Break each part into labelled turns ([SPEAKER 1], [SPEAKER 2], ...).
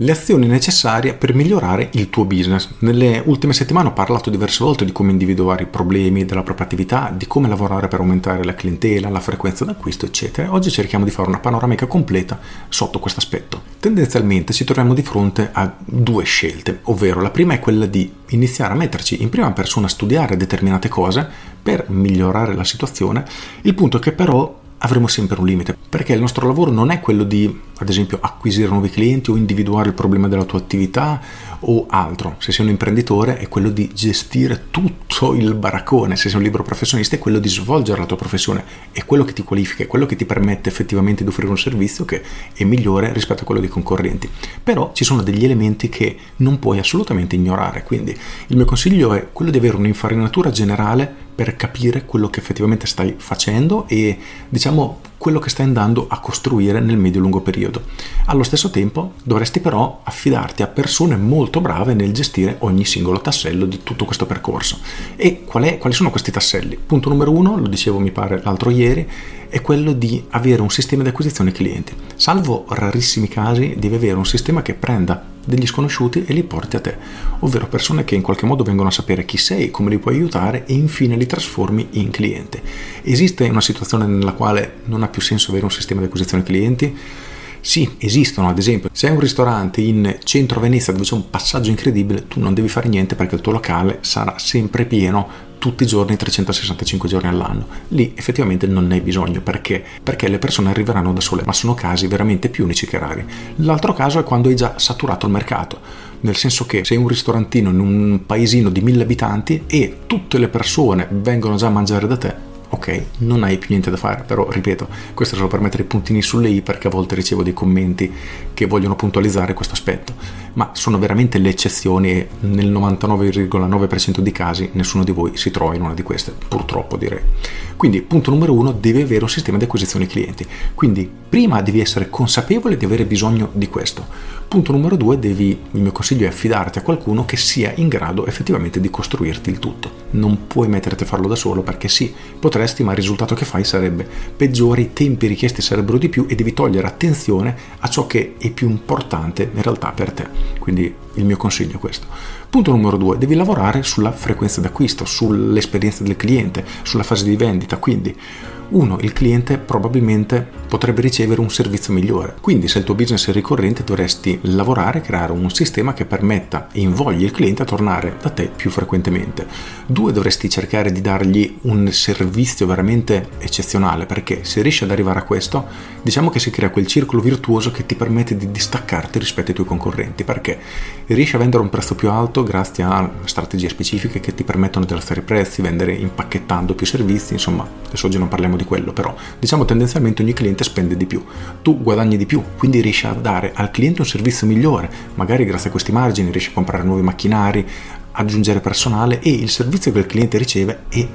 [SPEAKER 1] le azioni necessarie per migliorare il tuo business. Nelle ultime settimane ho parlato diverse volte di come individuare i problemi della propria attività, di come lavorare per aumentare la clientela, la frequenza d'acquisto, eccetera. Oggi cerchiamo di fare una panoramica completa sotto questo aspetto. Tendenzialmente ci troviamo di fronte a due scelte, ovvero la prima è quella di iniziare a metterci in prima persona a studiare determinate cose per migliorare la situazione. Il punto è che però avremo sempre un limite, perché il nostro lavoro non è quello di, ad esempio, acquisire nuovi clienti o individuare il problema della tua attività o altro. Se sei un imprenditore è quello di gestire tutto il baraccone, se sei un libero professionista è quello di svolgere la tua professione, è quello che ti qualifica, è quello che ti permette effettivamente di offrire un servizio che è migliore rispetto a quello dei concorrenti. Però ci sono degli elementi che non puoi assolutamente ignorare, quindi il mio consiglio è quello di avere un'infarinatura generale per capire quello che effettivamente stai facendo e diciamo quello che stai andando a costruire nel medio-lungo periodo. Allo stesso tempo dovresti però affidarti a persone molto brave nel gestire ogni singolo tassello di tutto questo percorso. E qual è, quali sono questi tasselli? Punto numero uno, lo dicevo mi pare l'altro ieri, è quello di avere un sistema di acquisizione clienti. Salvo rarissimi casi, devi avere un sistema che prenda degli sconosciuti e li porti a te, ovvero persone che in qualche modo vengono a sapere chi sei, come li puoi aiutare e infine li trasformi in cliente. Esiste una situazione nella quale non ha più senso avere un sistema di acquisizione clienti? Sì, esistono, ad esempio, se hai un ristorante in centro Venezia dove c'è un passaggio incredibile, tu non devi fare niente perché il tuo locale sarà sempre pieno tutti i giorni, 365 giorni all'anno. Lì effettivamente non ne hai bisogno perché? Perché le persone arriveranno da sole, ma sono casi veramente più unici che rari. L'altro caso è quando hai già saturato il mercato, nel senso che sei un ristorantino in un paesino di mille abitanti e tutte le persone vengono già a mangiare da te ok, non hai più niente da fare, però ripeto, questo è solo per mettere i puntini sulle i perché a volte ricevo dei commenti che vogliono puntualizzare questo aspetto, ma sono veramente le eccezioni e nel 99,9% dei casi nessuno di voi si trova in una di queste, purtroppo direi. Quindi punto numero uno, devi avere un sistema di acquisizione clienti, quindi prima devi essere consapevole di avere bisogno di questo. Punto numero due, devi, il mio consiglio è affidarti a qualcuno che sia in grado effettivamente di costruirti il tutto. Non puoi metterti a farlo da solo perché sì, potresti, ma il risultato che fai sarebbe peggiore, i tempi richiesti sarebbero di più e devi togliere attenzione a ciò che è più importante in realtà per te. Quindi il mio consiglio è questo. Punto numero due, devi lavorare sulla frequenza d'acquisto, sull'esperienza del cliente, sulla fase di vendita, quindi uno, il cliente probabilmente potrebbe ricevere un servizio migliore. Quindi se il tuo business è ricorrente dovresti lavorare, creare un sistema che permetta e invogli il cliente a tornare da te più frequentemente. Due, dovresti cercare di dargli un servizio veramente eccezionale perché se riesci ad arrivare a questo, diciamo che si crea quel circolo virtuoso che ti permette di distaccarti rispetto ai tuoi concorrenti perché riesci a vendere un prezzo più alto grazie a strategie specifiche che ti permettono di alzare i prezzi, vendere impacchettando più servizi, insomma, adesso oggi non parliamo di quello, però diciamo tendenzialmente ogni cliente spende di più, tu guadagni di più, quindi riesci a dare al cliente un servizio migliore, magari grazie a questi margini riesci a comprare nuovi macchinari, aggiungere personale e il servizio che il cliente riceve è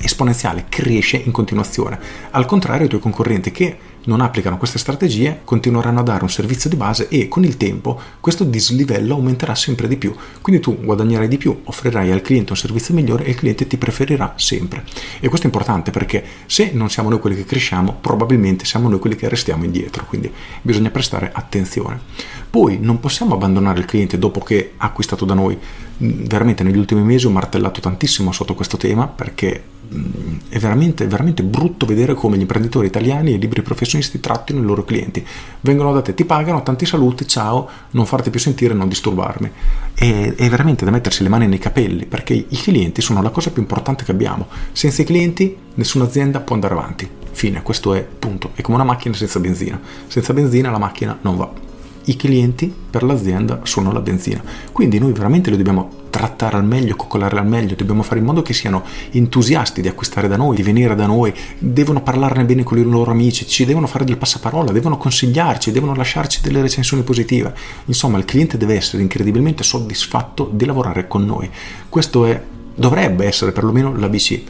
[SPEAKER 1] esponenziale, cresce in continuazione. Al contrario, i tuoi concorrenti che non applicano queste strategie continueranno a dare un servizio di base e con il tempo questo dislivello aumenterà sempre di più. Quindi tu guadagnerai di più, offrirai al cliente un servizio migliore e il cliente ti preferirà sempre. E questo è importante perché se non siamo noi quelli che cresciamo, probabilmente siamo noi quelli che restiamo indietro, quindi bisogna prestare attenzione. Poi non possiamo abbandonare il cliente dopo che ha acquistato da noi. Veramente negli ultimi mesi ho martellato tantissimo sotto questo tema perché è veramente, veramente brutto vedere come gli imprenditori italiani e i libri professionisti trattino i loro clienti. Vengono da te, ti pagano, tanti saluti, ciao, non farti più sentire, non disturbarmi. È, è veramente da mettersi le mani nei capelli perché i clienti sono la cosa più importante che abbiamo. Senza i clienti nessuna azienda può andare avanti. Fine, questo è punto. È come una macchina senza benzina. Senza benzina la macchina non va. I clienti per l'azienda sono la benzina. Quindi noi veramente li dobbiamo trattare al meglio, coccolare al meglio, dobbiamo fare in modo che siano entusiasti di acquistare da noi, di venire da noi, devono parlarne bene con i loro amici, ci devono fare del passaparola, devono consigliarci, devono lasciarci delle recensioni positive. Insomma, il cliente deve essere incredibilmente soddisfatto di lavorare con noi. Questo è, dovrebbe essere perlomeno l'ABC.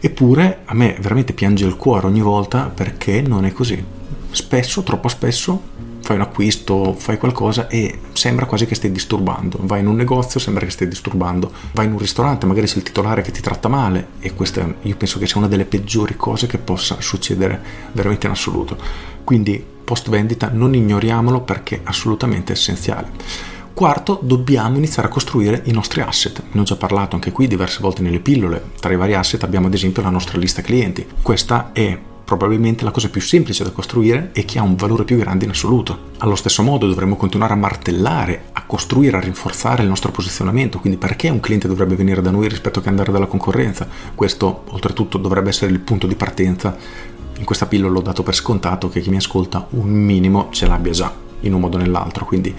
[SPEAKER 1] Eppure a me veramente piange il cuore ogni volta perché non è così. Spesso, troppo spesso, fai un acquisto, fai qualcosa e sembra quasi che stai disturbando. Vai in un negozio, sembra che stai disturbando. Vai in un ristorante, magari c'è il titolare che ti tratta male e questa io penso che sia una delle peggiori cose che possa succedere veramente in assoluto. Quindi post vendita non ignoriamolo perché è assolutamente essenziale. Quarto, dobbiamo iniziare a costruire i nostri asset. Ne ho già parlato anche qui diverse volte nelle pillole. Tra i vari asset abbiamo ad esempio la nostra lista clienti. Questa è probabilmente la cosa più semplice da costruire e che ha un valore più grande in assoluto. Allo stesso modo dovremmo continuare a martellare, a costruire, a rinforzare il nostro posizionamento, quindi perché un cliente dovrebbe venire da noi rispetto che andare dalla concorrenza? Questo oltretutto dovrebbe essere il punto di partenza. In questa pillola l'ho dato per scontato che chi mi ascolta un minimo ce l'abbia già in un modo o nell'altro, quindi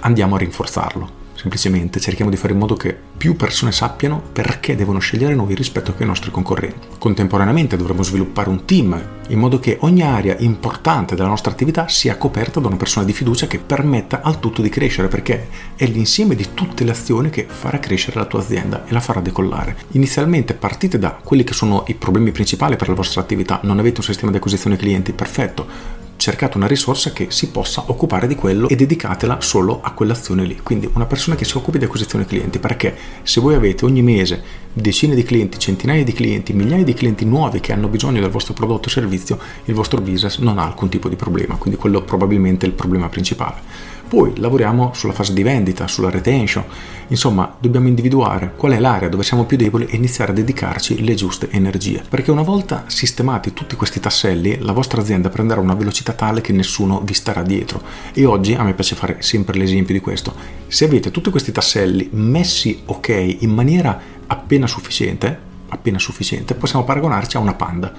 [SPEAKER 1] andiamo a rinforzarlo. Semplicemente cerchiamo di fare in modo che più persone sappiano perché devono scegliere noi rispetto ai nostri concorrenti. Contemporaneamente dovremo sviluppare un team in modo che ogni area importante della nostra attività sia coperta da una persona di fiducia che permetta al tutto di crescere perché è l'insieme di tutte le azioni che farà crescere la tua azienda e la farà decollare. Inizialmente partite da quelli che sono i problemi principali per la vostra attività, non avete un sistema di acquisizione clienti perfetto, cercate una risorsa che si possa occupare di quello e dedicatela solo a quell'azione lì. Quindi una persona che si occupi di acquisizione clienti, perché se voi avete ogni mese decine di clienti, centinaia di clienti, migliaia di clienti nuovi che hanno bisogno del vostro prodotto o servizio, il vostro business non ha alcun tipo di problema, quindi quello probabilmente è il problema principale. Poi lavoriamo sulla fase di vendita, sulla retention, insomma dobbiamo individuare qual è l'area dove siamo più deboli e iniziare a dedicarci le giuste energie, perché una volta sistemati tutti questi tasselli la vostra azienda prenderà una velocità tale che nessuno vi starà dietro. E oggi a me piace fare sempre l'esempio di questo, se avete tutti questi tasselli messi ok in maniera appena sufficiente, appena sufficiente, possiamo paragonarci a una panda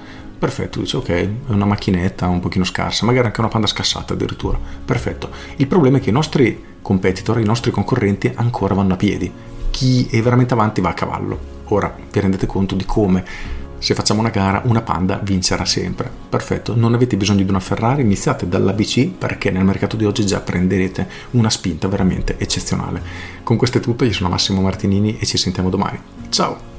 [SPEAKER 1] Perfetto, dice ok, è una macchinetta un pochino scarsa, magari anche una panda scassata addirittura. Perfetto. Il problema è che i nostri competitor, i nostri concorrenti ancora vanno a piedi. Chi è veramente avanti va a cavallo. Ora vi rendete conto di come se facciamo una gara una panda vincerà sempre. Perfetto, non avete bisogno di una Ferrari, iniziate dall'ABC perché nel mercato di oggi già prenderete una spinta veramente eccezionale. Con questo è tutto, io sono Massimo Martinini e ci sentiamo domani. Ciao!